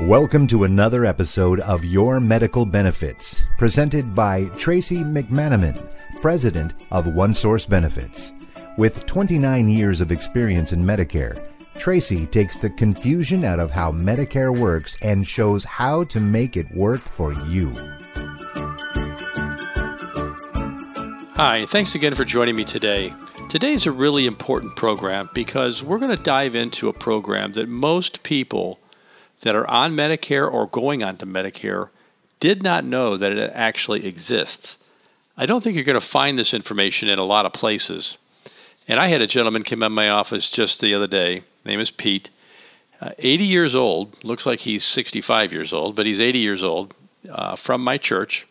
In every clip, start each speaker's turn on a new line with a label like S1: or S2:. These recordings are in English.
S1: Welcome to another episode of Your Medical Benefits, presented by Tracy McManaman, President of OneSource Benefits. With 29 years of experience in Medicare, Tracy takes the confusion out of how Medicare works and shows how to make it work for you.
S2: Hi, thanks again for joining me today. Today is a really important program because we're going to dive into a program that most people that are on Medicare or going on to Medicare did not know that it actually exists. I don't think you're going to find this information in a lot of places. And I had a gentleman come in my office just the other day. Name is Pete. Uh, 80 years old. Looks like he's 65 years old, but he's 80 years old. Uh, from my church.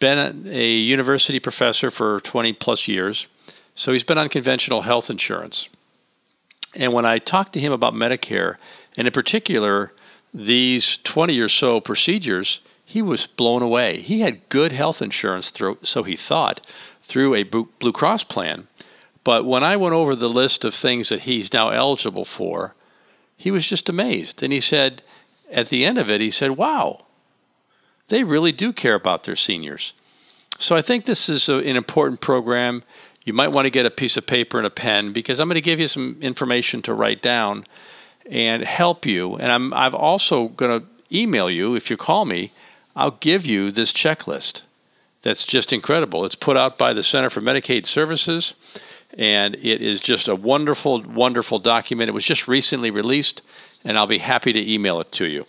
S2: Been a university professor for 20 plus years. So he's been on conventional health insurance. And when I talked to him about Medicare, and in particular these 20 or so procedures, he was blown away. He had good health insurance, through, so he thought, through a Blue Cross plan. But when I went over the list of things that he's now eligible for, he was just amazed. And he said, at the end of it, he said, wow, they really do care about their seniors. So I think this is a, an important program. You might want to get a piece of paper and a pen because I'm going to give you some information to write down and help you. And I'm I've also going to email you if you call me. I'll give you this checklist. That's just incredible. It's put out by the Center for Medicaid Services, and it is just a wonderful, wonderful document. It was just recently released, and I'll be happy to email it to you.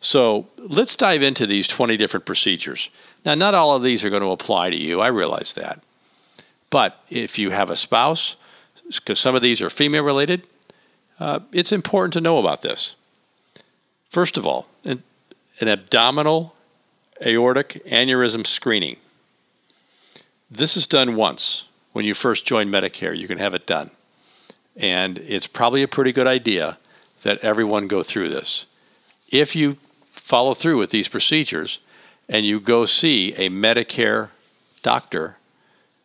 S2: So let's dive into these 20 different procedures. Now, not all of these are going to apply to you. I realize that. But if you have a spouse, because some of these are female related, uh, it's important to know about this. First of all, an, an abdominal aortic aneurysm screening. This is done once when you first join Medicare. You can have it done. And it's probably a pretty good idea that everyone go through this. If you follow through with these procedures and you go see a Medicare doctor,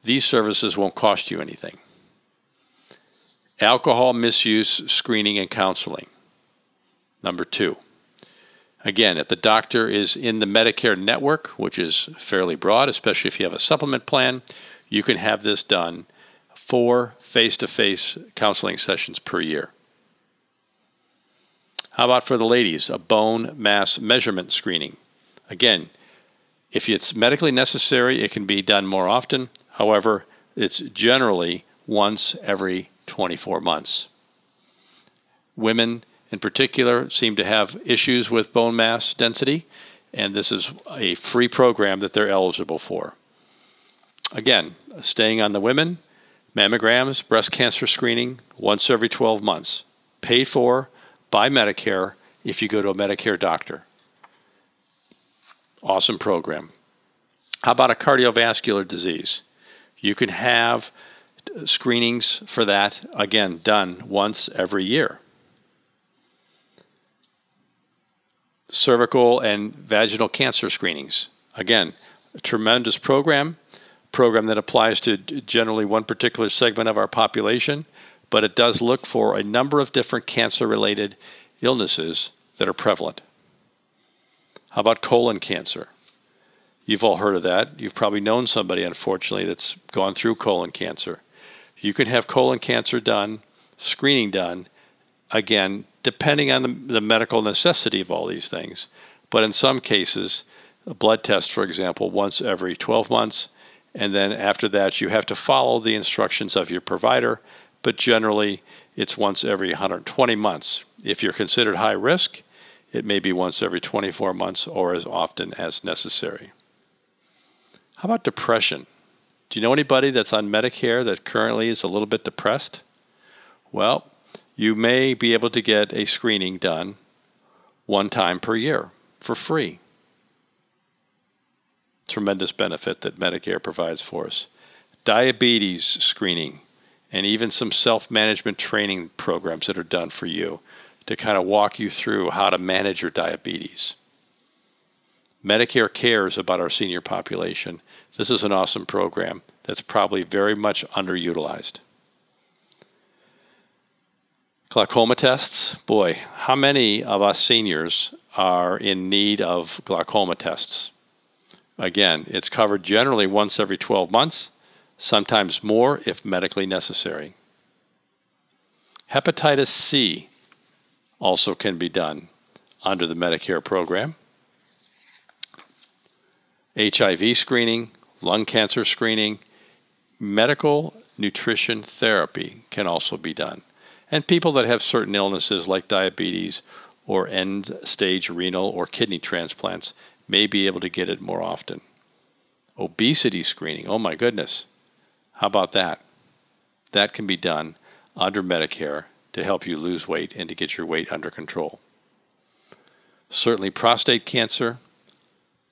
S2: these services won't cost you anything alcohol misuse screening and counseling. Number two, again, if the doctor is in the Medicare network, which is fairly broad, especially if you have a supplement plan, you can have this done four face to face counseling sessions per year. How about for the ladies, a bone mass measurement screening? Again, if it's medically necessary, it can be done more often. However, it's generally once every 24 months. Women, in particular, seem to have issues with bone mass density, and this is a free program that they're eligible for. Again, staying on the women, mammograms, breast cancer screening once every 12 months, paid for by Medicare if you go to a Medicare doctor. Awesome program. How about a cardiovascular disease? You can have screenings for that, again, done once every year. Cervical and vaginal cancer screenings. Again, a tremendous program, program that applies to generally one particular segment of our population, but it does look for a number of different cancer related illnesses that are prevalent. How about colon cancer? You've all heard of that. You've probably known somebody, unfortunately, that's gone through colon cancer. You can have colon cancer done, screening done, again, depending on the, the medical necessity of all these things. But in some cases, a blood test, for example, once every 12 months. And then after that, you have to follow the instructions of your provider. But generally, it's once every 120 months. If you're considered high risk, it may be once every 24 months or as often as necessary. How about depression? Do you know anybody that's on Medicare that currently is a little bit depressed? Well, you may be able to get a screening done one time per year for free. Tremendous benefit that Medicare provides for us. Diabetes screening and even some self management training programs that are done for you to kind of walk you through how to manage your diabetes. Medicare cares about our senior population. This is an awesome program that's probably very much underutilized. Glaucoma tests, boy, how many of us seniors are in need of glaucoma tests. Again, it's covered generally once every 12 months, sometimes more if medically necessary. Hepatitis C also can be done under the Medicare program. HIV screening, lung cancer screening, medical nutrition therapy can also be done. And people that have certain illnesses like diabetes or end stage renal or kidney transplants may be able to get it more often. Obesity screening, oh my goodness. How about that? That can be done under Medicare to help you lose weight and to get your weight under control. Certainly, prostate cancer,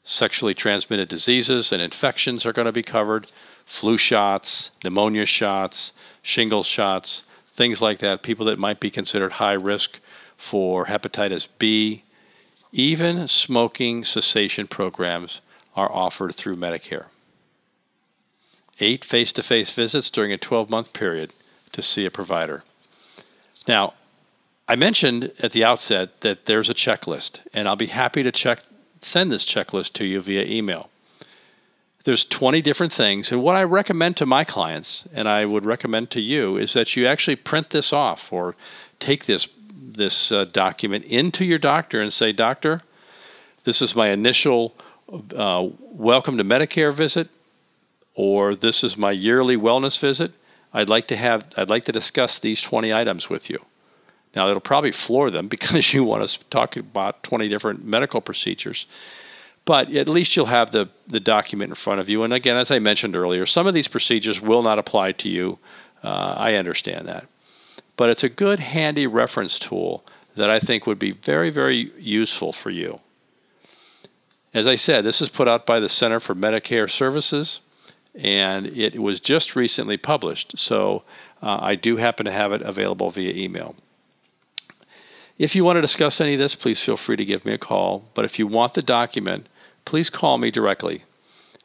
S2: sexually transmitted diseases and infections are going to be covered flu shots, pneumonia shots, shingles shots, things like that, people that might be considered high risk for hepatitis B. Even smoking cessation programs are offered through Medicare. Eight face to face visits during a 12 month period to see a provider. Now, I mentioned at the outset that there's a checklist, and I'll be happy to check send this checklist to you via email. There's 20 different things, and what I recommend to my clients, and I would recommend to you, is that you actually print this off or take this this uh, document into your doctor and say, "Doctor, this is my initial uh, welcome to Medicare visit, or this is my yearly wellness visit. I'd like to have I'd like to discuss these 20 items with you." Now, it'll probably floor them because you want to talk about 20 different medical procedures. But at least you'll have the, the document in front of you. And again, as I mentioned earlier, some of these procedures will not apply to you. Uh, I understand that. But it's a good, handy reference tool that I think would be very, very useful for you. As I said, this is put out by the Center for Medicare Services, and it was just recently published. So uh, I do happen to have it available via email. If you want to discuss any of this, please feel free to give me a call. But if you want the document, please call me directly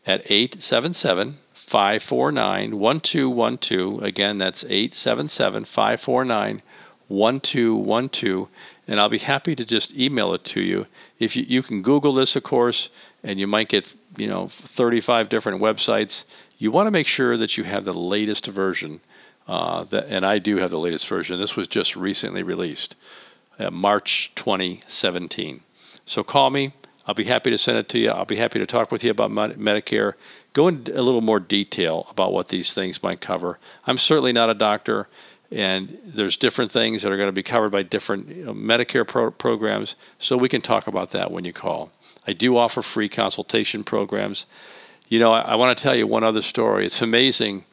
S2: at 877 549 1212. Again, that's 877 549 1212. And I'll be happy to just email it to you. If you, you can Google this, of course, and you might get you know 35 different websites. You want to make sure that you have the latest version. Uh, that, and I do have the latest version. This was just recently released uh, March 2017. So call me. I'll be happy to send it to you. I'll be happy to talk with you about Medicare. Go into a little more detail about what these things might cover. I'm certainly not a doctor, and there's different things that are going to be covered by different you know, Medicare pro- programs. So we can talk about that when you call. I do offer free consultation programs. You know, I, I want to tell you one other story. It's amazing.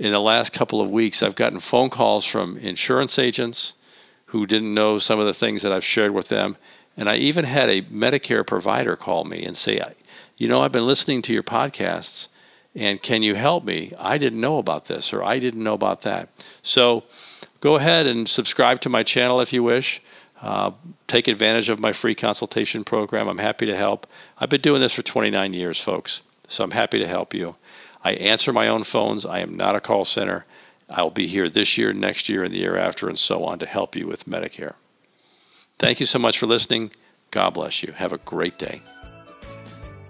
S2: In the last couple of weeks, I've gotten phone calls from insurance agents who didn't know some of the things that I've shared with them. And I even had a Medicare provider call me and say, You know, I've been listening to your podcasts, and can you help me? I didn't know about this, or I didn't know about that. So go ahead and subscribe to my channel if you wish. Uh, take advantage of my free consultation program. I'm happy to help. I've been doing this for 29 years, folks, so I'm happy to help you. I answer my own phones. I am not a call center. I'll be here this year, next year, and the year after, and so on to help you with Medicare. Thank you so much for listening. God bless you. Have a great day.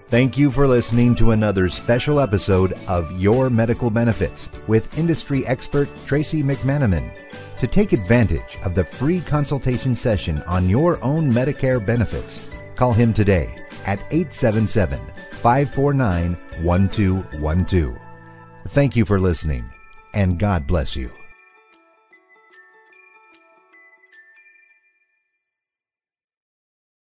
S1: Thank you for listening to another special episode of Your Medical Benefits with industry expert Tracy McManaman. To take advantage of the free consultation session on your own Medicare benefits, call him today at 877 549 1212. Thank you for listening and God bless you.